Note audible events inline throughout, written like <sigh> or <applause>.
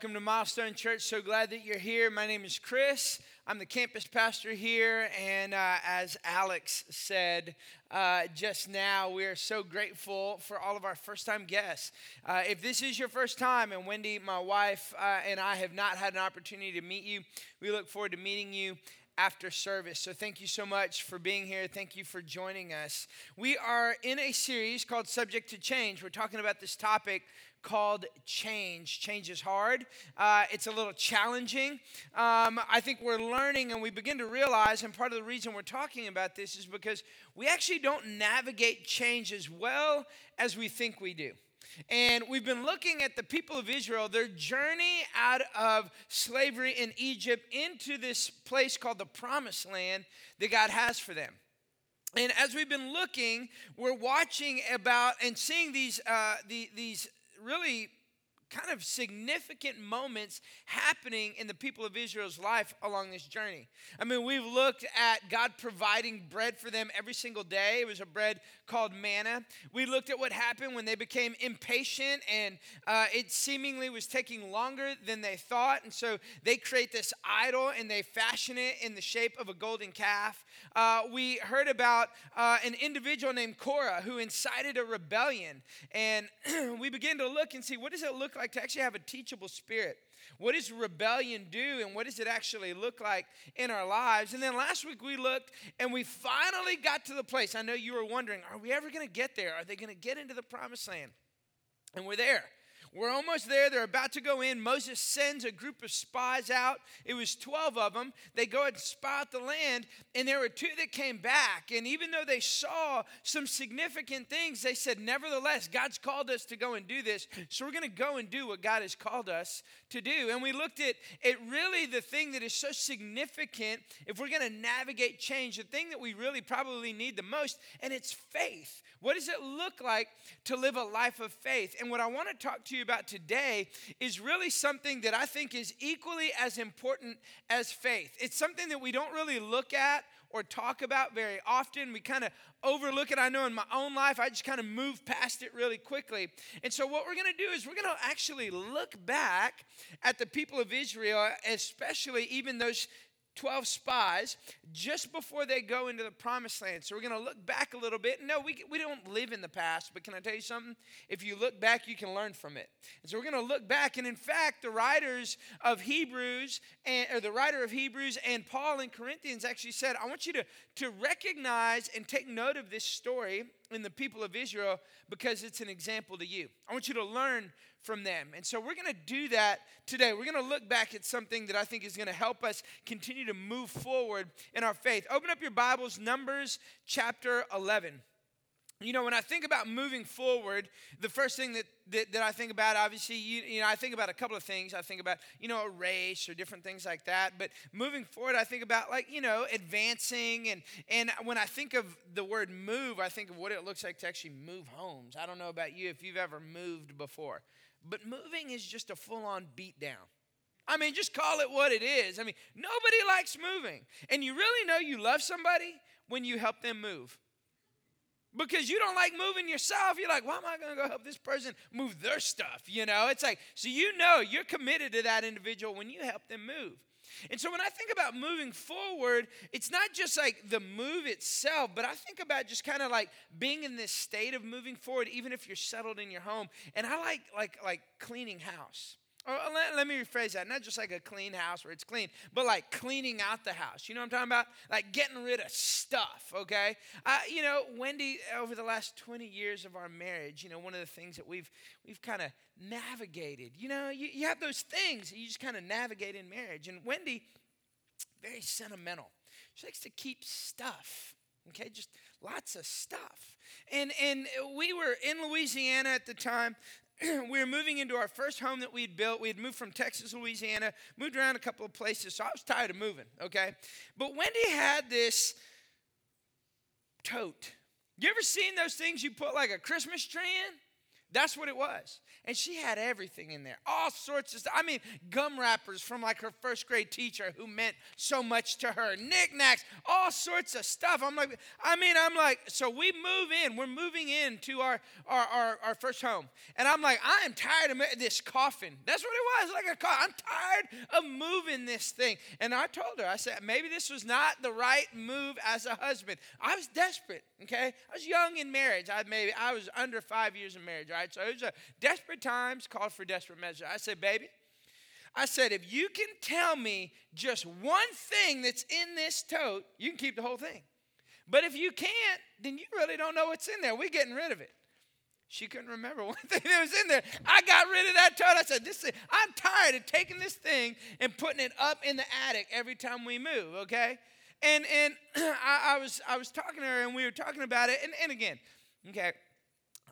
Welcome to Milestone Church. So glad that you're here. My name is Chris. I'm the campus pastor here. And uh, as Alex said uh, just now, we are so grateful for all of our first time guests. Uh, if this is your first time, and Wendy, my wife, uh, and I have not had an opportunity to meet you, we look forward to meeting you after service. So thank you so much for being here. Thank you for joining us. We are in a series called Subject to Change. We're talking about this topic called change. Change is hard, uh, it's a little challenging. Um, I think we're learning and we begin to realize, and part of the reason we're talking about this is because we actually don't navigate change as well as we think we do. And we've been looking at the people of Israel, their journey out of slavery in Egypt into this place called the promised land that God has for them. And as we've been looking, we're watching about and seeing these, uh, the, these really kind of significant moments happening in the people of Israel's life along this journey. I mean, we've looked at God providing bread for them every single day. It was a bread called manna. We looked at what happened when they became impatient and uh, it seemingly was taking longer than they thought. And so they create this idol and they fashion it in the shape of a golden calf. Uh, we heard about uh, an individual named Korah who incited a rebellion. And <clears throat> we began to look and see what does it look like to actually have a teachable spirit? What does rebellion do and what does it actually look like in our lives? And then last week we looked and we finally got to the place. I know you were wondering, are we ever going to get there? Are they going to get into the promised land? And we're there. We're almost there. They're about to go in. Moses sends a group of spies out. It was 12 of them. They go and spy out the land, and there were two that came back. And even though they saw some significant things, they said, Nevertheless, God's called us to go and do this. So we're going to go and do what God has called us to do. And we looked at it really the thing that is so significant if we're going to navigate change, the thing that we really probably need the most, and it's faith. What does it look like to live a life of faith? And what I want to talk to you about today is really something that I think is equally as important as faith. It's something that we don't really look at or talk about very often. We kind of overlook it. I know in my own life, I just kind of move past it really quickly. And so, what we're going to do is we're going to actually look back at the people of Israel, especially even those 12 spies just before they go into the promised land. So we're going to look back a little bit. No, we, we don't live in the past, but can I tell you something? If you look back, you can learn from it. And so we're going to look back. And in fact, the writers of Hebrews, and, or the writer of Hebrews and Paul in Corinthians actually said, I want you to, to recognize and take note of this story in the people of Israel because it's an example to you. I want you to learn from them. And so we're going to do that today. We're going to look back at something that I think is going to help us continue to move forward in our faith. Open up your Bibles, Numbers chapter 11. You know, when I think about moving forward, the first thing that, that, that I think about, obviously, you, you, know, I think about a couple of things. I think about, you know, a race or different things like that. But moving forward, I think about, like, you know, advancing. And, and when I think of the word move, I think of what it looks like to actually move homes. I don't know about you if you've ever moved before. But moving is just a full on beat down. I mean, just call it what it is. I mean, nobody likes moving. And you really know you love somebody when you help them move. Because you don't like moving yourself. You're like, why am I going to go help this person move their stuff? You know, it's like, so you know you're committed to that individual when you help them move. And so when I think about moving forward, it's not just like the move itself, but I think about just kind of like being in this state of moving forward, even if you're settled in your home. And I like like like cleaning house. Or let, let, me rephrase that. Not just like a clean house where it's clean, but like cleaning out the house. You know what I'm talking about? Like getting rid of stuff, okay? Uh, you know, Wendy, over the last 20 years of our marriage, you know, one of the things that we've we've kind of navigated. You know, you, you have those things you just kind of navigate in marriage. And Wendy, very sentimental. She likes to keep stuff. Okay, just lots of stuff. And and we were in Louisiana at the time. <clears throat> we were moving into our first home that we'd built. We had moved from Texas, Louisiana, moved around a couple of places, so I was tired of moving, okay? But Wendy had this tote. You ever seen those things you put like a Christmas tree in? That's what it was. And she had everything in there, all sorts of stuff. I mean, gum wrappers from like her first grade teacher who meant so much to her, knickknacks, all sorts of stuff. I'm like, I mean, I'm like, so we move in, we're moving into our, our, our, our first home. And I'm like, I am tired of this coffin. That's what it was, like a coffin. I'm tired of moving this thing. And I told her, I said, maybe this was not the right move as a husband. I was desperate, okay? I was young in marriage. I maybe I was under five years in marriage, right? So it was a desperate times called for desperate measures. I said, baby, I said, if you can tell me just one thing that's in this tote, you can keep the whole thing. But if you can't, then you really don't know what's in there. We're getting rid of it. She couldn't remember <laughs> one thing that was in there. I got rid of that tote. I said, "This, is, I'm tired of taking this thing and putting it up in the attic every time we move." Okay, and and <clears throat> I, I was I was talking to her and we were talking about it. And and again, okay,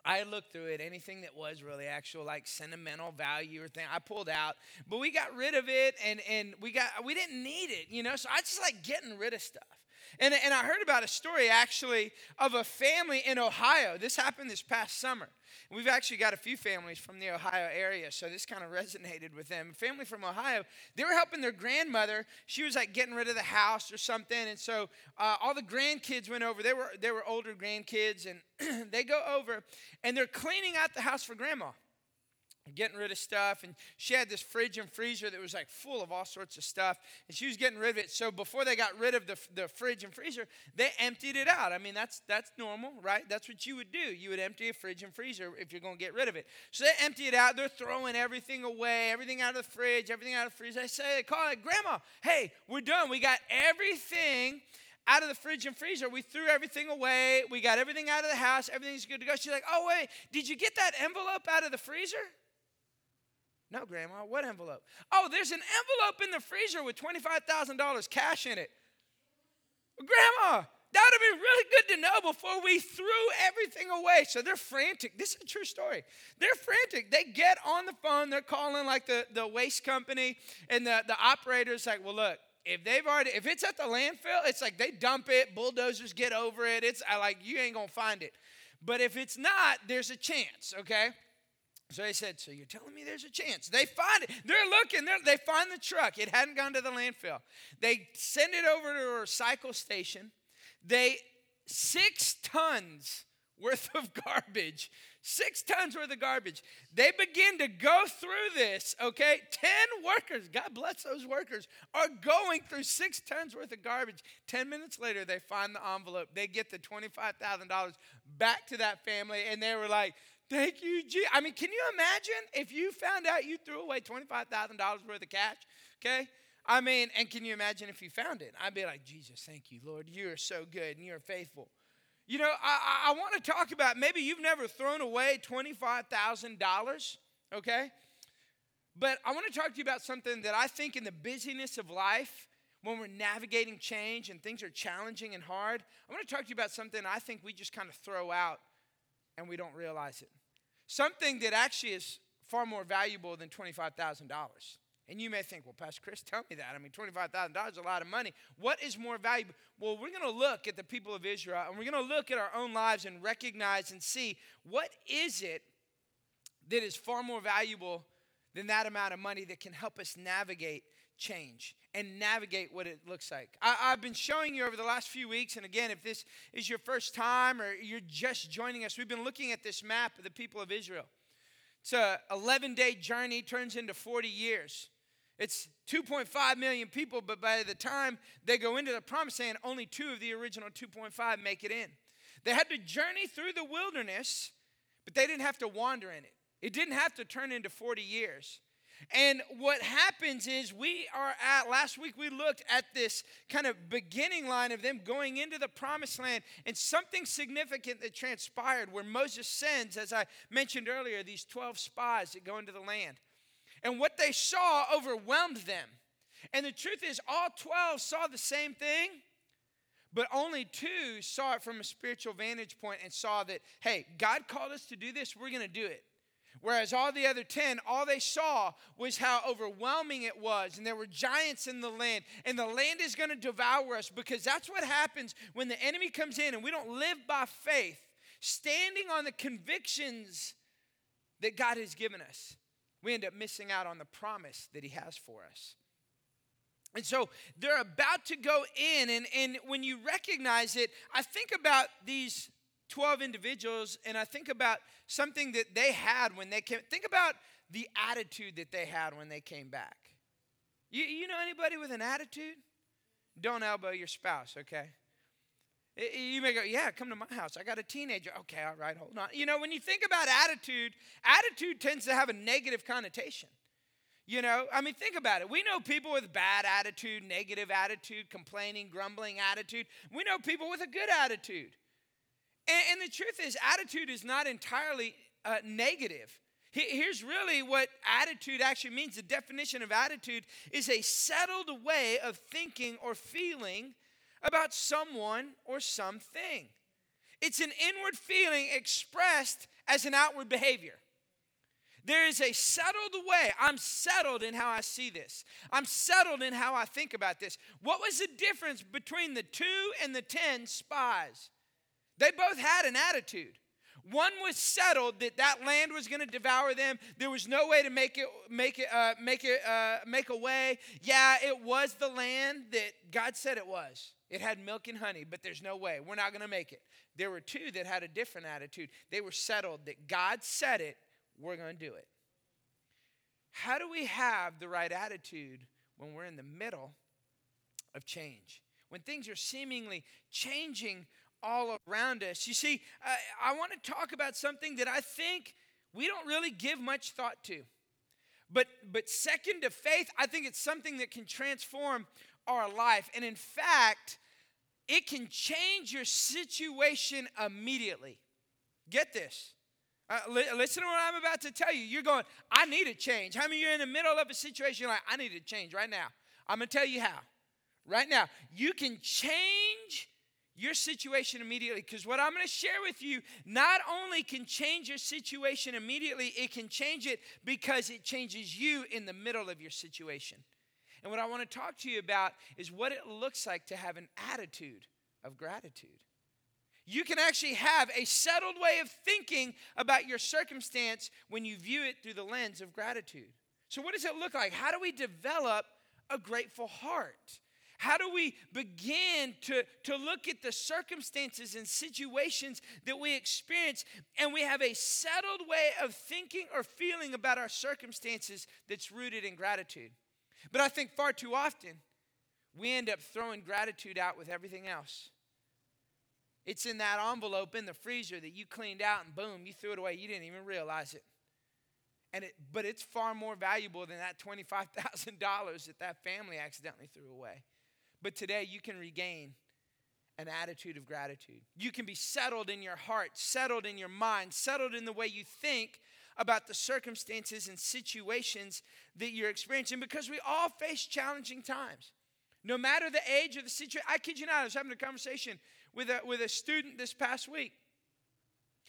I looked through it, anything that was really actual, like sentimental value or thing, I pulled out. But we got rid of it, and and we got we didn't need it, you know. So I just like getting rid of stuff. And and I heard about a story actually of a family in Ohio. This happened this past summer. We've actually got a few families from the Ohio area, so this kind of resonated with them. A family from Ohio, they were helping their grandmother. She was like getting rid of the house or something, and so uh, all the grandkids went over. They were they were older grandkids, and <clears throat> they go over and they're cleaning out the house for grandma getting rid of stuff. And she had this fridge and freezer that was like full of all sorts of stuff. And she was getting rid of it. So before they got rid of the, the fridge and freezer, they emptied it out. I mean, that's, that's normal, right? That's what you would do. You would empty a fridge and freezer if you're going to get rid of it. So they empty it out. They're throwing everything away, everything out of the fridge, everything out of the freezer. They say, they call it, Grandma, hey, we're done. We got everything out of the fridge and freezer. We threw everything away. We got everything out of the house. Everything's good to go. She's like, oh, wait, did you get that envelope out of the freezer? No, Grandma, what envelope? Oh, there's an envelope in the freezer with $25,000 cash in it. Grandma, that would have been really good to know before we threw everything away. So they're frantic. This is a true story. They're frantic. They get on the phone, they're calling like the, the waste company, and the, the operator's like, well, look, if they've already, if it's at the landfill, it's like they dump it, bulldozers get over it. It's like you ain't gonna find it. But if it's not, there's a chance, okay? So they said, So you're telling me there's a chance? They find it. They're looking. They're, they find the truck. It hadn't gone to the landfill. They send it over to a recycle station. They, six tons worth of <laughs> garbage, six tons worth of garbage. They begin to go through this, okay? 10 workers, God bless those workers, are going through six tons worth of garbage. 10 minutes later, they find the envelope. They get the $25,000 back to that family, and they were like, Thank you, G. I mean, can you imagine if you found out you threw away $25,000 worth of cash? Okay? I mean, and can you imagine if you found it? I'd be like, Jesus, thank you, Lord. You are so good and you're faithful. You know, I, I want to talk about maybe you've never thrown away $25,000, okay? But I want to talk to you about something that I think in the busyness of life, when we're navigating change and things are challenging and hard, I want to talk to you about something I think we just kind of throw out and we don't realize it. Something that actually is far more valuable than $25,000. And you may think, well, Pastor Chris, tell me that. I mean, $25,000 is a lot of money. What is more valuable? Well, we're going to look at the people of Israel and we're going to look at our own lives and recognize and see what is it that is far more valuable than that amount of money that can help us navigate change and navigate what it looks like. I, have been showing you over the last few weeks, and again, if this is your first time or you're just joining us, we've been looking at this map of the people of Israel. It's a 11 day journey, turns into 40 years. It's 2.5 million people, but by the time they go into the promised land, only two of the original 2.5 make it in. They had to journey through the wilderness, but they didn't have to wander in it. It didn't have to turn into 40 years. And what happens is we are at, last week we looked at this kind of beginning line of them going into the promised land and something significant that transpired where Moses sends, as I mentioned earlier, these 12 spies that go into the land. And what they saw overwhelmed them. And the truth is, all 12 saw the same thing, but only two saw it from a spiritual vantage point and saw that, hey, God called us to do this, we're going to do it. Whereas all the other 10, all they saw was how overwhelming it was. And there were giants in the land. And the land is going to devour us because that's what happens when the enemy comes in and we don't live by faith, standing on the convictions that God has given us, we end up missing out on the promise that He has for us. And so they're about to go in, and, and when you recognize it, I think about these 12 individuals, and I think about something that they had when they came. Think about the attitude that they had when they came back. You, you know anybody with an attitude? Don't elbow your spouse, okay? You may go, yeah, come to my house. I got a teenager. Okay, all right, hold on. You know, when you think about attitude, attitude tends to have a negative connotation. You know, I mean, think about it. We know people with bad attitude, negative attitude, complaining, grumbling attitude. We know people with a good attitude. And, and the truth is, attitude is not entirely uh, negative. Here's really what attitude actually means. The definition of attitude is a settled way of thinking or feeling about someone or something. It's an inward feeling expressed as an outward behavior. There is a settled way. I'm settled in how I see this. I'm settled in how I think about this. What was the difference between the two and the ten spies? They both had an attitude. One was settled that that land was going to devour them. There was no way to make it make it uh, make it uh, make a way. Yeah, it was the land that God said it was. It had milk and honey, but there's no way. We're not going to make it. There were two that had a different attitude. They were settled that God said it, we're going to do it. How do we have the right attitude when we're in the middle of change? When things are seemingly changing all around us. You see, I, I want to talk about something that I think we don't really give much thought to. But, but second to faith, I think it's something that can transform our life. And in fact, it can change your situation immediately. Get this. Uh, li- listen to what I'm about to tell you. You're going, I need a change. How many you are in the middle of a situation like, I need a change right now? I'm going to tell you how. Right now, you can change your situation immediately. Because what I'm going to share with you not only can change your situation immediately, it can change it because it changes you in the middle of your situation. And what I want to talk to you about is what it looks like to have an attitude of gratitude. You can actually have a settled way of thinking about your circumstance when you view it through the lens of gratitude. So, what does it look like? How do we develop a grateful heart? How do we begin to, to look at the circumstances and situations that we experience and we have a settled way of thinking or feeling about our circumstances that's rooted in gratitude? But I think far too often we end up throwing gratitude out with everything else. It's in that envelope in the freezer that you cleaned out and boom, you threw it away. You didn't even realize it. And it, but it's far more valuable than that $25,000 that that family accidentally threw away. But today you can regain an attitude of gratitude. You can be settled in your heart, settled in your mind, settled in the way you think about the circumstances and situations that you're experiencing because we all face challenging times. No matter the age or the situation, I kid you not, I was having a conversation with a, with a student this past week.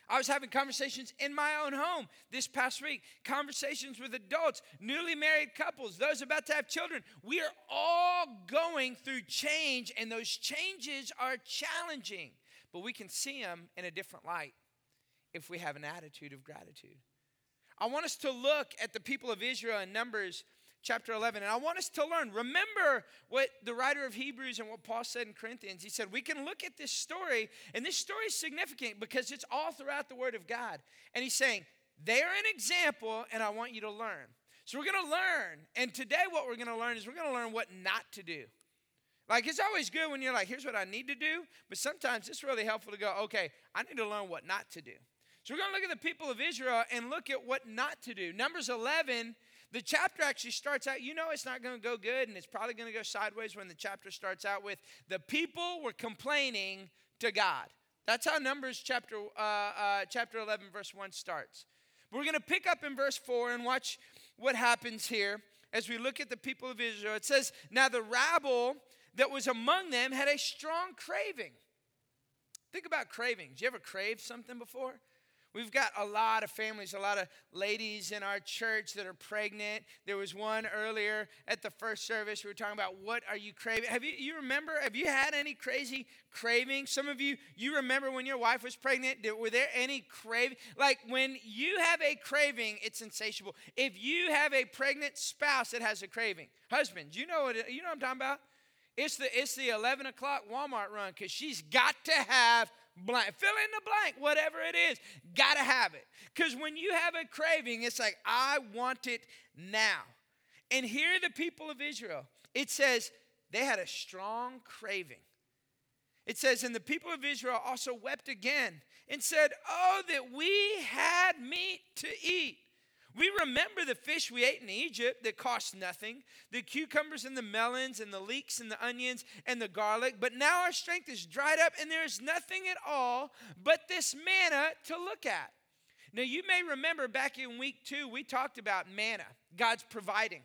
I was having conversations in my own home this past week, conversations with adults, newly married couples, those about to have children. We are all going through change, and those changes are challenging, but we can see them in a different light if we have an attitude of gratitude. I want us to look at the people of Israel in Numbers chapter 11. And I want us to learn. Remember what the writer of Hebrews and what Paul said in Corinthians. He said, We can look at this story, and this story is significant because it's all throughout the Word of God. And he's saying, They're an example, and I want you to learn. So we're going to learn. And today, what we're going to learn is we're going to learn what not to do. Like, it's always good when you're like, here's what I need to do. But sometimes it's really helpful to go, okay, I need to learn what not to do. So we're going to look at the people of Israel and look at what not to do. Numbers 11 the chapter actually starts out, you know, it's not going to go good, and it's probably going to go sideways when the chapter starts out with the people were complaining to God. That's how Numbers chapter, uh, uh, chapter 11, verse 1 starts. We're going to pick up in verse 4 and watch what happens here as we look at the people of Israel. It says, Now the rabble that was among them had a strong craving. Think about cravings. You ever craved something before? We've got a lot of families, a lot of ladies in our church that are pregnant. There was one earlier at the first service. We were talking about what are you craving? Have you you remember? Have you had any crazy cravings? Some of you you remember when your wife was pregnant. Were there any craving? Like when you have a craving, it's insatiable. If you have a pregnant spouse that has a craving, husbands, you know what you know what I'm talking about. It's the it's the 11 o'clock Walmart run because she's got to have blank. Fill in the blank, whatever it is. Got to have it. Because when you have a craving, it's like, I want it now. And here the people of Israel, it says they had a strong craving. It says, and the people of Israel also wept again and said, Oh, that we had meat to eat. We remember the fish we ate in Egypt that cost nothing, the cucumbers and the melons and the leeks and the onions and the garlic, but now our strength is dried up and there is nothing at all but this manna to look at. Now, you may remember back in week two, we talked about manna, God's providing.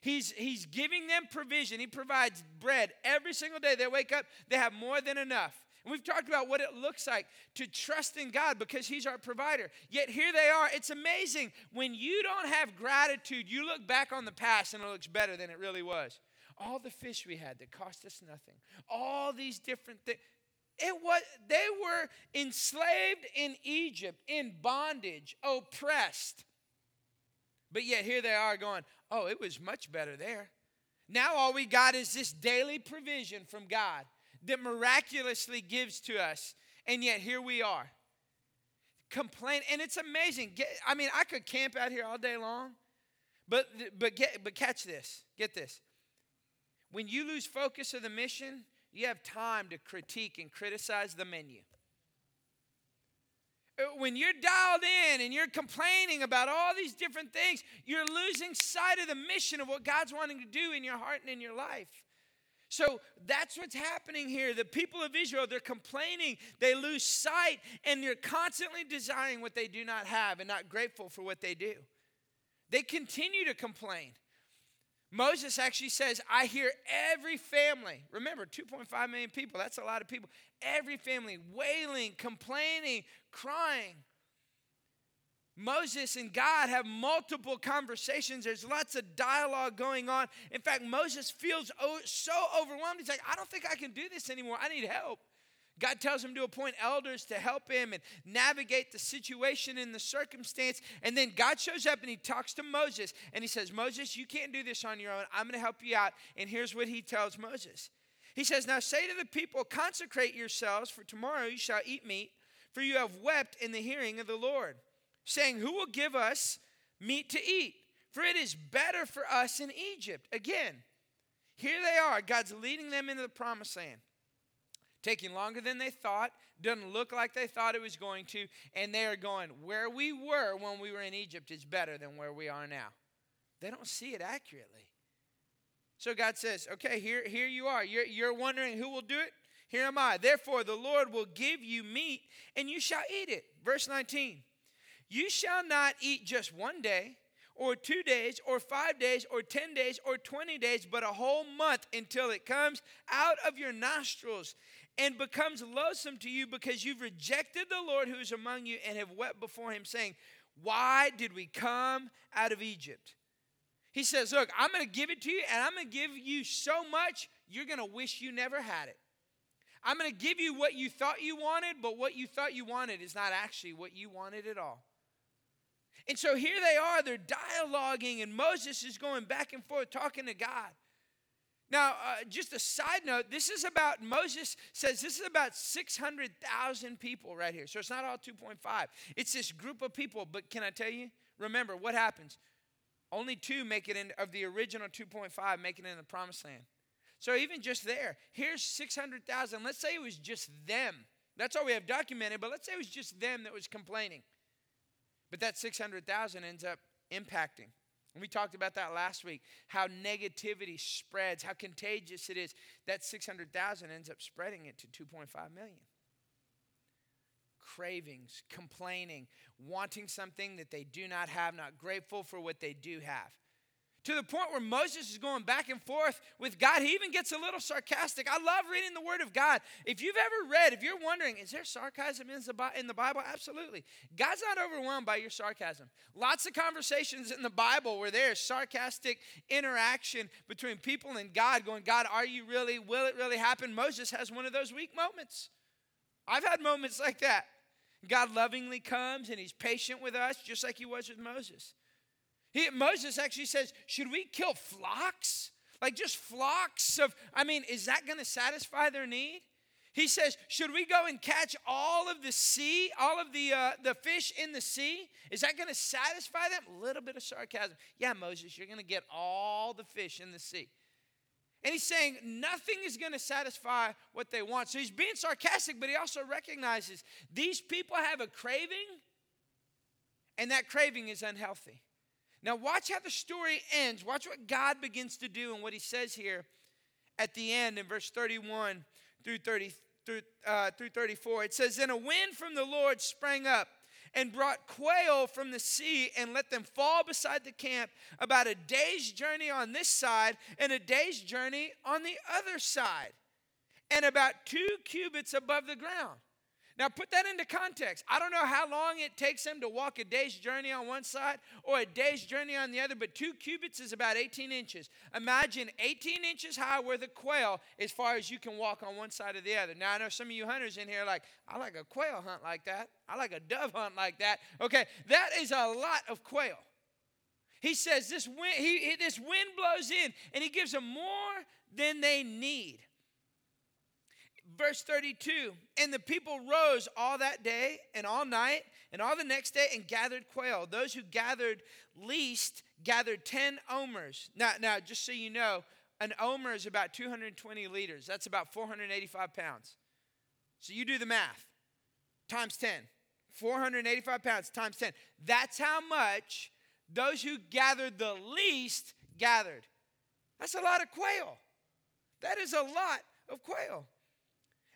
He's, he's giving them provision. He provides bread every single day. They wake up, they have more than enough. And we've talked about what it looks like to trust in God because He's our provider. Yet here they are. It's amazing. When you don't have gratitude, you look back on the past and it looks better than it really was. All the fish we had that cost us nothing, all these different things. It was they were enslaved in Egypt, in bondage, oppressed. But yet here they are going, "Oh, it was much better there." Now all we got is this daily provision from God that miraculously gives to us. And yet here we are. Complain, and it's amazing. Get, I mean, I could camp out here all day long, but but get but catch this. Get this. When you lose focus of the mission, you have time to critique and criticize the menu. Uh, when you're dialed in and you're complaining about all these different things, you're losing sight of the mission of what God's wanting to do in your heart and in your life. So that's what's happening here. The people of Israel, they're complaining, they lose sight, and they're constantly desiring what they do not have and not grateful for what they do. They continue to complain. Moses actually says, I hear every family, remember 2.5 million people, that's a lot of people, every family wailing, complaining, crying. Moses and God have multiple conversations. There's lots of dialogue going on. In fact, Moses feels so overwhelmed. He's like, I don't think I can do this anymore. I need help. God tells him to appoint elders to help him and navigate the situation and the circumstance. And then God shows up and he talks to Moses and he says, Moses, you can't do this on your own. I'm going to help you out. And here's what he tells Moses He says, Now say to the people, consecrate yourselves, for tomorrow you shall eat meat, for you have wept in the hearing of the Lord saying, Who will give us meat to eat? For it is better for us in Egypt. Again, here they are. God's leading them into the promised land. Taking longer than they thought, doesn't look like they thought it was going to, and they are going, Where we were when we were in Egypt is better than where we are now. They don't see it accurately. So God says, Okay, here, here you are. You're, you're wondering who will do it? Here am I. Therefore, the Lord will give you meat, and you shall eat it. Verse 19. You shall not eat just one day, or two days, or five days, or ten days, or twenty days, but a whole month until it comes out of your nostrils and becomes loathsome to you because you've rejected the Lord who is among you and have wept before him, saying, Why did we come out of Egypt? He says, Look, I'm going to give it to you, and I'm going to give you so much, you're going to wish you never had it. I'm going to give you what you thought you wanted, but what you thought you wanted is not actually what you wanted at all. And so here they are, they're dialoguing, and Moses is going back and forth talking to God. Now, uh, just a side note, this is about, Moses says this is about 600,000 people right here. So it's not all 2.5. It's this group of people. But can I tell you? Remember, what happens? Only two make it in, of the original 2.5 make it in the promised land. So even just there, here's 600,000. Let's say it was just them. That's all we have documented, but let's say it was just them that was complaining. But that 600,000 ends up impacting. And we talked about that last week, how negativity spreads, how contagious it is. That 600,000 ends up spreading it to 2.5 million. Cravings, complaining, wanting something that they do not have, not grateful for what they do have. To the point where Moses is going back and forth with God. He even gets a little sarcastic. I love reading the Word of God. If you've ever read, if you're wondering, is there sarcasm in the Bible? Absolutely. God's not overwhelmed by your sarcasm. Lots of conversations in the Bible where there's sarcastic interaction between people and God, going, God, are you really? Will it really happen? Moses has one of those weak moments. I've had moments like that. God lovingly comes and he's patient with us, just like he was with Moses. He, Moses actually says, Should we kill flocks? Like just flocks of, I mean, is that going to satisfy their need? He says, Should we go and catch all of the sea, all of the, uh, the fish in the sea? Is that going to satisfy them? A little bit of sarcasm. Yeah, Moses, you're going to get all the fish in the sea. And he's saying nothing is going to satisfy what they want. So he's being sarcastic, but he also recognizes these people have a craving, and that craving is unhealthy. Now, watch how the story ends. Watch what God begins to do and what he says here at the end in verse 31 through, 30, through, uh, through 34. It says, Then a wind from the Lord sprang up and brought quail from the sea and let them fall beside the camp about a day's journey on this side and a day's journey on the other side, and about two cubits above the ground. Now, put that into context. I don't know how long it takes them to walk a day's journey on one side or a day's journey on the other, but two cubits is about 18 inches. Imagine 18 inches high worth of quail as far as you can walk on one side or the other. Now, I know some of you hunters in here like, I like a quail hunt like that. I like a dove hunt like that. Okay, that is a lot of quail. He says this wind, he, this wind blows in and he gives them more than they need verse 32 And the people rose all that day and all night and all the next day and gathered quail. Those who gathered least gathered 10 omers. Now, now just so you know, an omer is about 220 liters. That's about 485 pounds. So you do the math times 10. 485 pounds times 10. That's how much those who gathered the least gathered. That's a lot of quail. That is a lot of quail.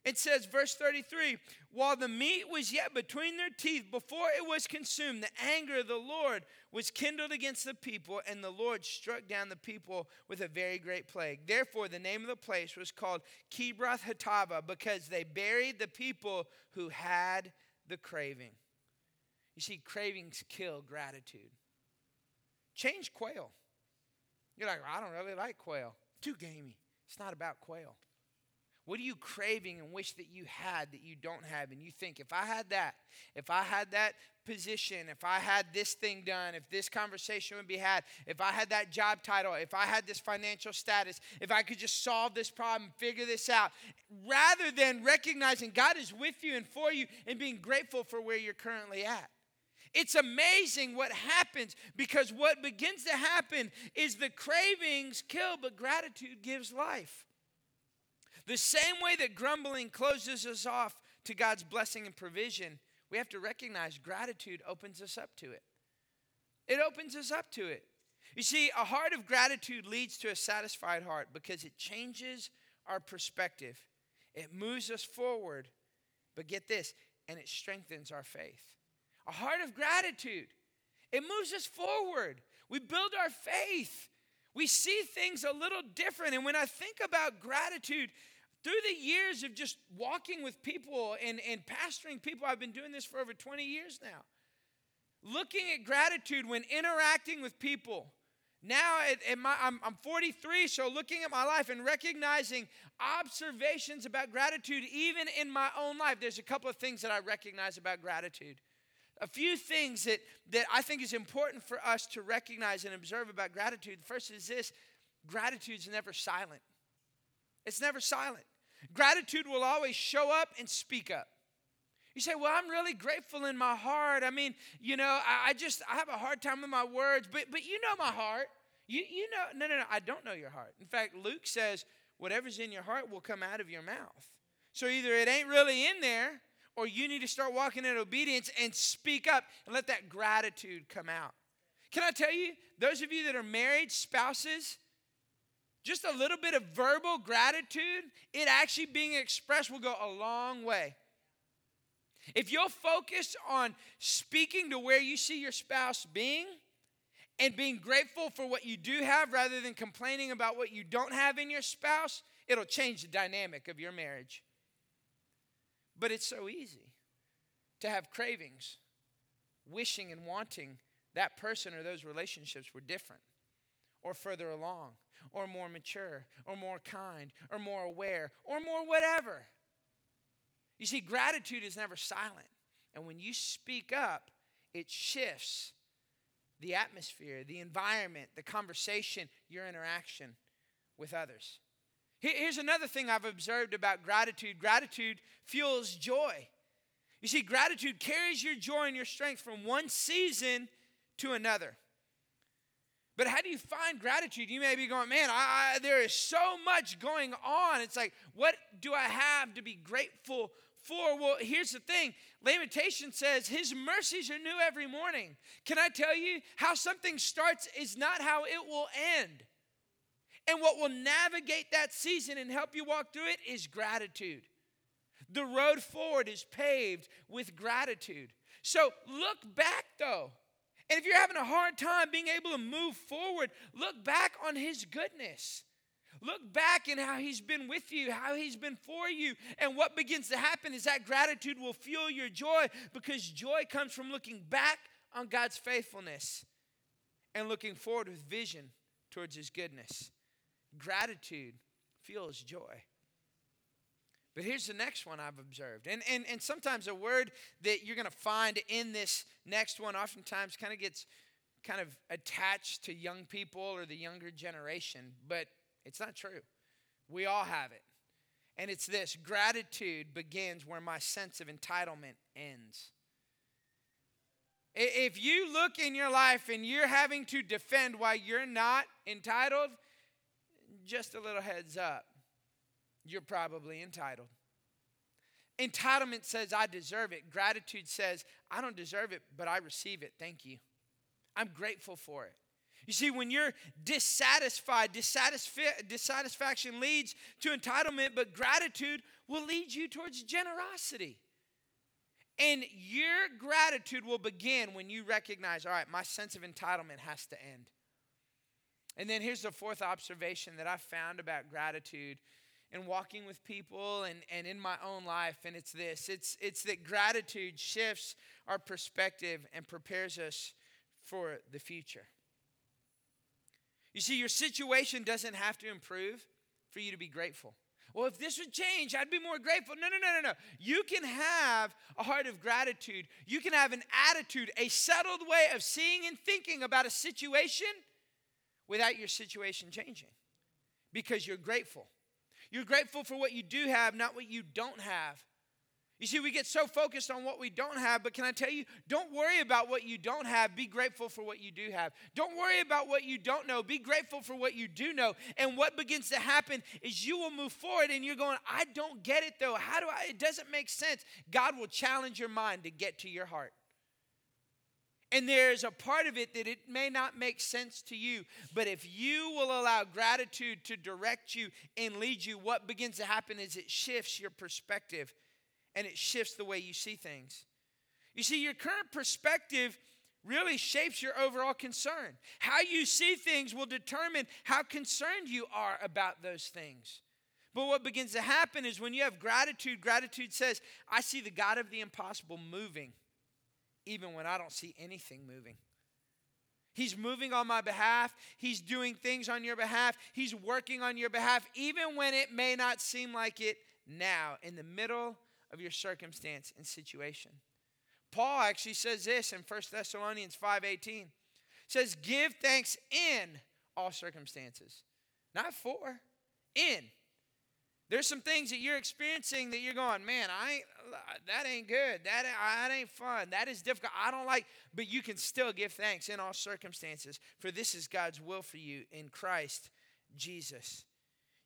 It says, verse 33 While the meat was yet between their teeth, before it was consumed, the anger of the Lord was kindled against the people, and the Lord struck down the people with a very great plague. Therefore, the name of the place was called Kibroth Hattaavah, because they buried the people who had the craving. You see, cravings kill gratitude. Change quail. You're like, I don't really like quail. Too gamey. It's not about quail. What are you craving and wish that you had that you don't have? And you think, if I had that, if I had that position, if I had this thing done, if this conversation would be had, if I had that job title, if I had this financial status, if I could just solve this problem, figure this out, rather than recognizing God is with you and for you and being grateful for where you're currently at. It's amazing what happens because what begins to happen is the cravings kill, but gratitude gives life. The same way that grumbling closes us off to God's blessing and provision, we have to recognize gratitude opens us up to it. It opens us up to it. You see, a heart of gratitude leads to a satisfied heart because it changes our perspective. It moves us forward, but get this, and it strengthens our faith. A heart of gratitude, it moves us forward. We build our faith. We see things a little different. And when I think about gratitude, through the years of just walking with people and, and pastoring people, I've been doing this for over 20 years now. Looking at gratitude when interacting with people. Now, at, at my, I'm, I'm 43, so looking at my life and recognizing observations about gratitude, even in my own life, there's a couple of things that I recognize about gratitude. A few things that, that I think is important for us to recognize and observe about gratitude. The first is this gratitude is never silent. It's never silent. Gratitude will always show up and speak up. You say, Well, I'm really grateful in my heart. I mean, you know, I, I just I have a hard time with my words, but but you know my heart. You you know, no, no, no, I don't know your heart. In fact, Luke says, whatever's in your heart will come out of your mouth. So either it ain't really in there, or you need to start walking in obedience and speak up and let that gratitude come out. Can I tell you, those of you that are married, spouses, just a little bit of verbal gratitude, it actually being expressed will go a long way. If you'll focus on speaking to where you see your spouse being and being grateful for what you do have rather than complaining about what you don't have in your spouse, it'll change the dynamic of your marriage. But it's so easy to have cravings, wishing and wanting that person or those relationships were different or further along or more mature or more kind or more aware or more whatever. You see, gratitude is never silent. And when you speak up, it shifts the atmosphere, the environment, the conversation, your interaction with others. Here's another thing I've observed about gratitude gratitude fuels joy. You see, gratitude carries your joy and your strength from one season to another. But how do you find gratitude? You may be going, man, I, I, there is so much going on. It's like, what do I have to be grateful for? Well, here's the thing Lamentation says, His mercies are new every morning. Can I tell you how something starts is not how it will end? And what will navigate that season and help you walk through it is gratitude. The road forward is paved with gratitude. So look back though. And if you're having a hard time being able to move forward, look back on His goodness. Look back in how He's been with you, how He's been for you. And what begins to happen is that gratitude will fuel your joy because joy comes from looking back on God's faithfulness and looking forward with vision towards His goodness. Gratitude fuels joy. But here's the next one I've observed. And, and, and sometimes a word that you're going to find in this next one oftentimes kind of gets kind of attached to young people or the younger generation, but it's not true. We all have it. And it's this gratitude begins where my sense of entitlement ends. If you look in your life and you're having to defend why you're not entitled, just a little heads up you're probably entitled. Entitlement says, I deserve it. Gratitude says, I don't deserve it, but I receive it. Thank you. I'm grateful for it. You see, when you're dissatisfied, dissatisf- dissatisfaction leads to entitlement, but gratitude will lead you towards generosity. And your gratitude will begin when you recognize, all right, my sense of entitlement has to end. And then here's the fourth observation that I've found about gratitude and walking with people and, and in my own life and it's this it's it's that gratitude shifts our perspective and prepares us for the future. You see your situation doesn't have to improve for you to be grateful. Well if this would change i'd be more grateful. No no no no no. You can have a heart of gratitude. You can have an attitude a settled way of seeing and thinking about a situation without your situation changing because you're grateful you're grateful for what you do have, not what you don't have. You see, we get so focused on what we don't have, but can I tell you, don't worry about what you don't have. Be grateful for what you do have. Don't worry about what you don't know. Be grateful for what you do know. And what begins to happen is you will move forward and you're going, I don't get it though. How do I? It doesn't make sense. God will challenge your mind to get to your heart. And there's a part of it that it may not make sense to you, but if you will allow gratitude to direct you and lead you, what begins to happen is it shifts your perspective and it shifts the way you see things. You see, your current perspective really shapes your overall concern. How you see things will determine how concerned you are about those things. But what begins to happen is when you have gratitude, gratitude says, I see the God of the impossible moving even when I don't see anything moving. He's moving on my behalf. He's doing things on your behalf. He's working on your behalf, even when it may not seem like it now, in the middle of your circumstance and situation. Paul actually says this in 1 Thessalonians 5:18. Says, give thanks in all circumstances. Not for, in. There's some things that you're experiencing that you're going, man, I ain't, that ain't good. That, that ain't fun. That is difficult. I don't like, but you can still give thanks in all circumstances, for this is God's will for you in Christ Jesus.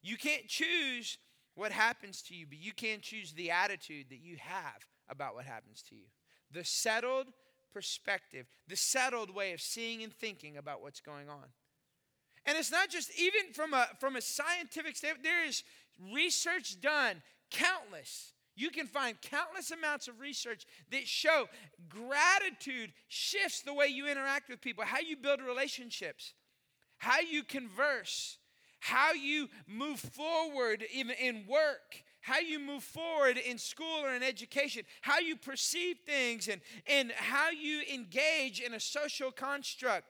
You can't choose what happens to you, but you can choose the attitude that you have about what happens to you. The settled perspective, the settled way of seeing and thinking about what's going on. And it's not just even from a from a scientific standpoint, there is research done, countless. You can find countless amounts of research that show gratitude shifts the way you interact with people, how you build relationships, how you converse, how you move forward even in work, how you move forward in school or in education, how you perceive things, and, and how you engage in a social construct.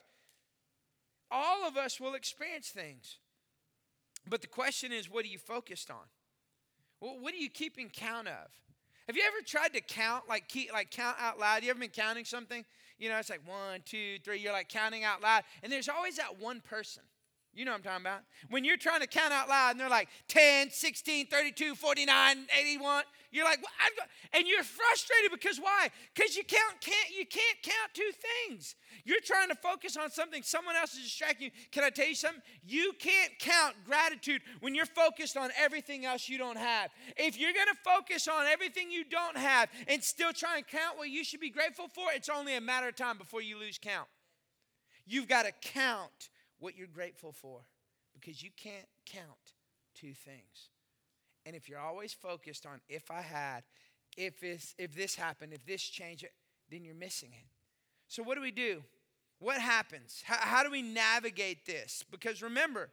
All of us will experience things. But the question is, what are you focused on? Well, what are you keeping count of? Have you ever tried to count, like keep, like count out loud? You ever been counting something? You know, it's like one, two, three. You're like counting out loud, and there's always that one person. You know what I'm talking about? When you're trying to count out loud and they're like 10, 16, 32, 49, 81, you're like, well, and you're frustrated because why? Because you can't, can't, you can't count two things. You're trying to focus on something, someone else is distracting you. Can I tell you something? You can't count gratitude when you're focused on everything else you don't have. If you're going to focus on everything you don't have and still try and count what you should be grateful for, it's only a matter of time before you lose count. You've got to count what you're grateful for because you can't count two things. And if you're always focused on if I had, if this, if this happened, if this changed, then you're missing it. So, what do we do? What happens? How, how do we navigate this? Because remember,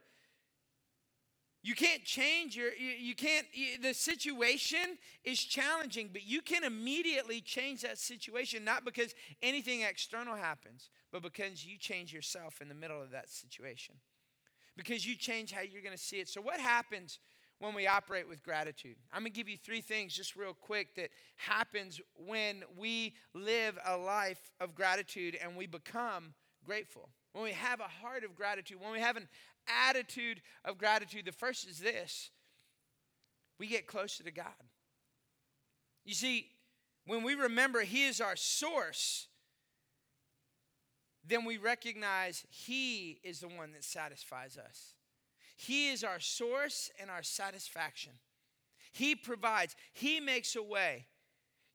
you can't change your, you, you can't, you, the situation is challenging, but you can immediately change that situation, not because anything external happens, but because you change yourself in the middle of that situation. Because you change how you're going to see it. So, what happens when we operate with gratitude? I'm going to give you three things just real quick that happens when we live a life of gratitude and we become grateful. When we have a heart of gratitude, when we have an attitude of gratitude, the first is this we get closer to God. You see, when we remember He is our source, then we recognize He is the one that satisfies us. He is our source and our satisfaction. He provides, He makes a way.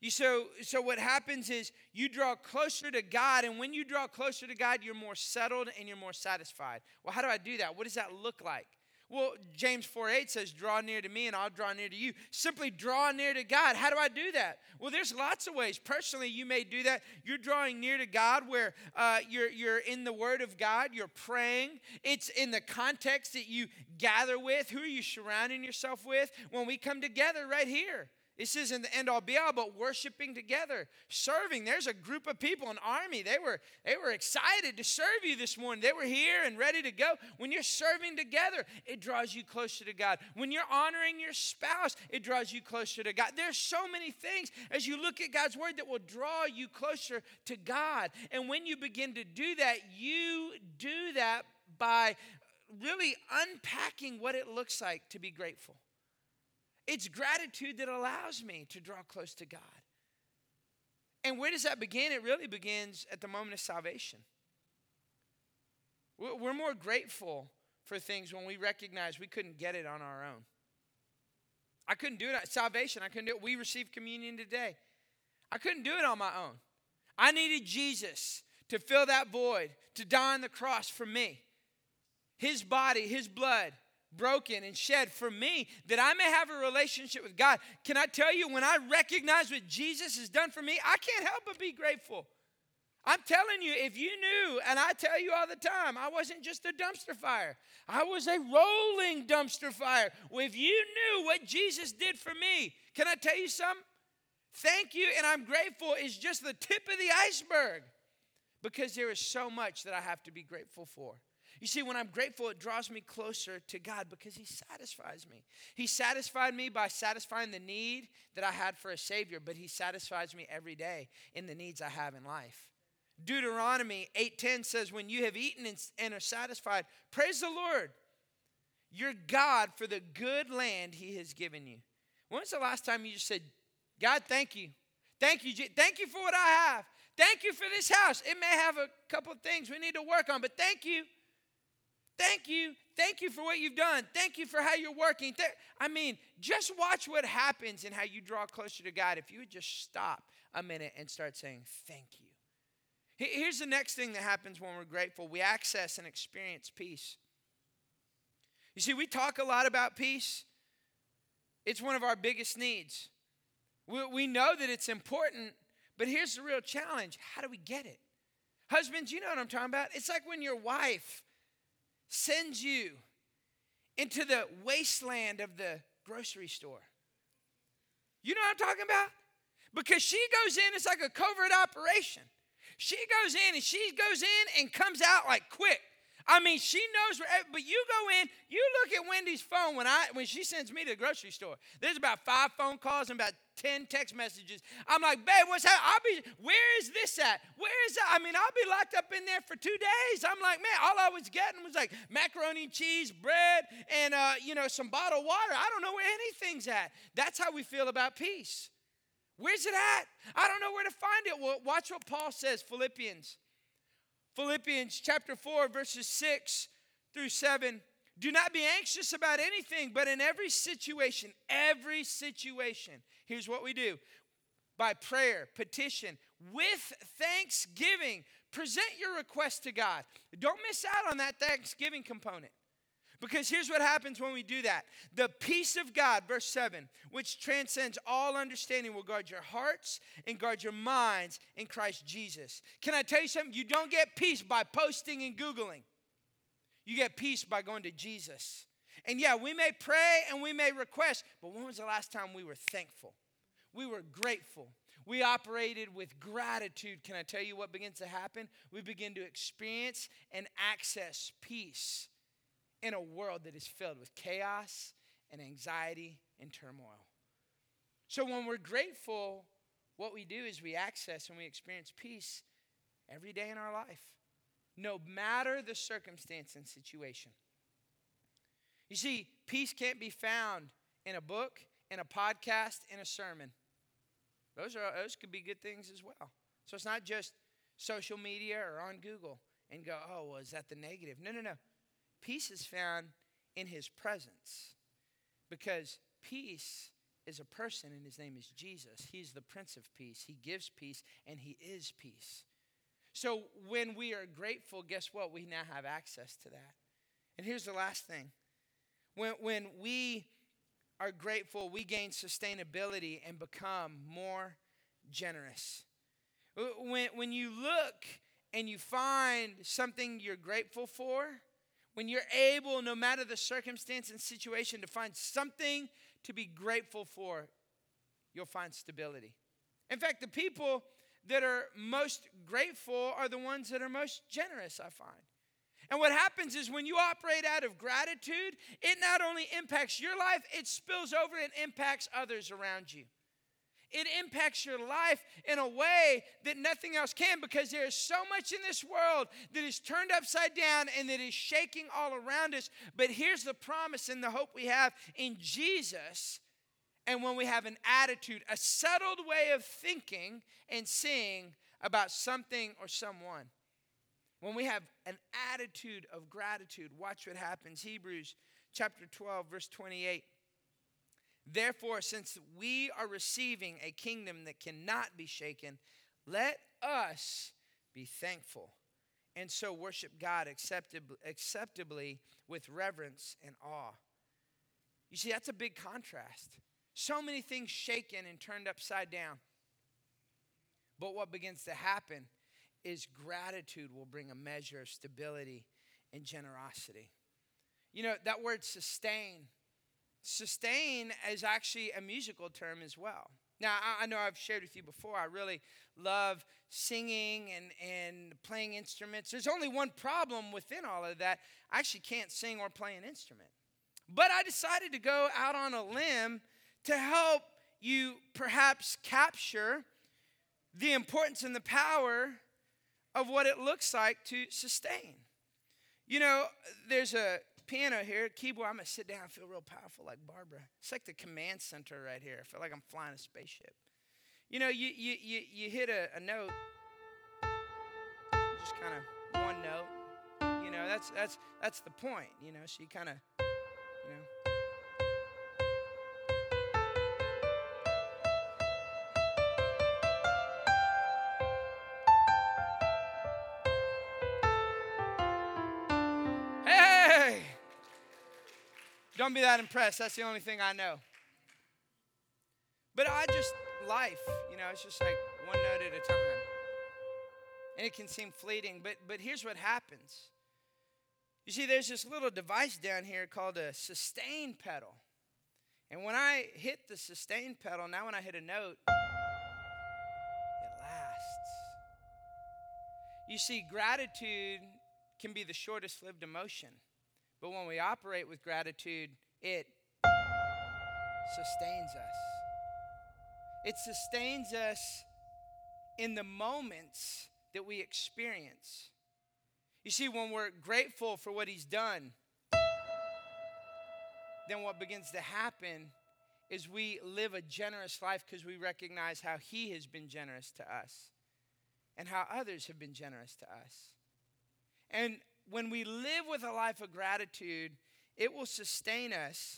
You so so what happens is you draw closer to God, and when you draw closer to God, you're more settled and you're more satisfied. Well, how do I do that? What does that look like? Well, James 4 8 says, Draw near to me and I'll draw near to you. Simply draw near to God. How do I do that? Well, there's lots of ways. Personally, you may do that. You're drawing near to God where uh, you're, you're in the Word of God, you're praying. It's in the context that you gather with. Who are you surrounding yourself with? When we come together right here. This isn't the end all be all, but worshiping together, serving. There's a group of people, an army. They were, they were excited to serve you this morning. They were here and ready to go. When you're serving together, it draws you closer to God. When you're honoring your spouse, it draws you closer to God. There's so many things as you look at God's word that will draw you closer to God. And when you begin to do that, you do that by really unpacking what it looks like to be grateful. It's gratitude that allows me to draw close to God. And where does that begin? It really begins at the moment of salvation. We're more grateful for things when we recognize we couldn't get it on our own. I couldn't do it. Salvation, I couldn't do it. We received communion today. I couldn't do it on my own. I needed Jesus to fill that void, to die on the cross for me. His body, His blood broken and shed for me that I may have a relationship with God. Can I tell you, when I recognize what Jesus has done for me, I can't help but be grateful. I'm telling you, if you knew, and I tell you all the time, I wasn't just a dumpster fire, I was a rolling dumpster fire. If you knew what Jesus did for me, can I tell you something? Thank you, and I'm grateful is just the tip of the iceberg because there is so much that I have to be grateful for. You see, when I'm grateful, it draws me closer to God because He satisfies me. He satisfied me by satisfying the need that I had for a Savior, but He satisfies me every day in the needs I have in life. Deuteronomy 8:10 says, "When you have eaten and are satisfied, praise the Lord, your God, for the good land He has given you." When was the last time you just said, "God, thank you, thank you, thank you for what I have, thank you for this house. It may have a couple things we need to work on, but thank you." Thank you. Thank you for what you've done. Thank you for how you're working. I mean, just watch what happens and how you draw closer to God if you would just stop a minute and start saying, Thank you. Here's the next thing that happens when we're grateful we access and experience peace. You see, we talk a lot about peace, it's one of our biggest needs. We, we know that it's important, but here's the real challenge how do we get it? Husbands, you know what I'm talking about? It's like when your wife sends you into the wasteland of the grocery store. You know what I'm talking about? Because she goes in, it's like a covert operation. She goes in and she goes in and comes out like quick. I mean, she knows where, but you go in, you look at Wendy's phone when I when she sends me to the grocery store. There's about five phone calls and about 10 text messages. I'm like, babe, what's happening? I'll be, where is this at? Where is that? I mean, I'll be locked up in there for two days. I'm like, man, all I was getting was like macaroni and cheese, bread, and uh, you know, some bottled water. I don't know where anything's at. That's how we feel about peace. Where's it at? I don't know where to find it. Well, watch what Paul says, Philippians Philippians chapter 4, verses 6 through 7. Do not be anxious about anything, but in every situation, every situation, here's what we do by prayer, petition, with thanksgiving, present your request to God. Don't miss out on that thanksgiving component. Because here's what happens when we do that the peace of God, verse 7, which transcends all understanding, will guard your hearts and guard your minds in Christ Jesus. Can I tell you something? You don't get peace by posting and Googling, you get peace by going to Jesus. And yeah, we may pray and we may request, but when was the last time we were thankful? We were grateful. We operated with gratitude. Can I tell you what begins to happen? We begin to experience and access peace in a world that is filled with chaos and anxiety and turmoil. So when we're grateful, what we do is we access and we experience peace every day in our life, no matter the circumstance and situation. You see, peace can't be found in a book, in a podcast, in a sermon. Those, are, those could be good things as well. So it's not just social media or on Google and go, oh, well, is that the negative? No, no, no. Peace is found in his presence because peace is a person and his name is Jesus. He's the Prince of Peace. He gives peace and he is peace. So when we are grateful, guess what? We now have access to that. And here's the last thing when, when we are grateful, we gain sustainability and become more generous. When, when you look and you find something you're grateful for, when you're able, no matter the circumstance and situation, to find something to be grateful for, you'll find stability. In fact, the people that are most grateful are the ones that are most generous, I find. And what happens is when you operate out of gratitude, it not only impacts your life, it spills over and impacts others around you it impacts your life in a way that nothing else can because there is so much in this world that is turned upside down and that is shaking all around us. But here's the promise and the hope we have in Jesus. And when we have an attitude, a settled way of thinking and seeing about something or someone, when we have an attitude of gratitude, watch what happens. Hebrews chapter 12, verse 28. Therefore, since we are receiving a kingdom that cannot be shaken, let us be thankful and so worship God acceptably, acceptably with reverence and awe. You see, that's a big contrast. So many things shaken and turned upside down. But what begins to happen is gratitude will bring a measure of stability and generosity. You know, that word sustain Sustain is actually a musical term as well. Now, I, know I've shared with you before, I really love singing and, and playing instruments. There's only one problem within all of that I actually can't sing or play an instrument. But I decided to go out on a limb to help you perhaps capture the importance and the power of what it looks like to sustain. You know, there's a piano here, keyboard, I'm going to sit down and feel real powerful like Barbara. It's like the command center right here. I feel like I'm flying a spaceship. You know, you, you, you, you hit a, a note, just kind of one note. You know, that's, that's, that's the point, you know, so you kind of, you know. Don't be that impressed. That's the only thing I know. But I just life. You know, it's just like one note at a time. And it can seem fleeting, but but here's what happens. You see, there's this little device down here called a sustain pedal. And when I hit the sustain pedal, now when I hit a note, it lasts. You see, gratitude can be the shortest lived emotion. But when we operate with gratitude, it sustains us. It sustains us in the moments that we experience. You see, when we're grateful for what He's done, then what begins to happen is we live a generous life because we recognize how He has been generous to us and how others have been generous to us. And when we live with a life of gratitude, it will sustain us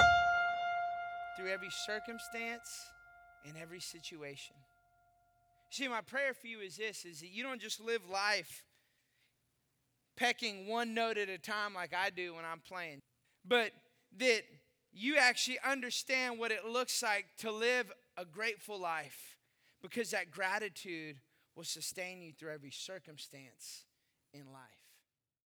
through every circumstance and every situation. See, my prayer for you is this is that you don't just live life pecking one note at a time like I do when I'm playing, but that you actually understand what it looks like to live a grateful life because that gratitude will sustain you through every circumstance in life.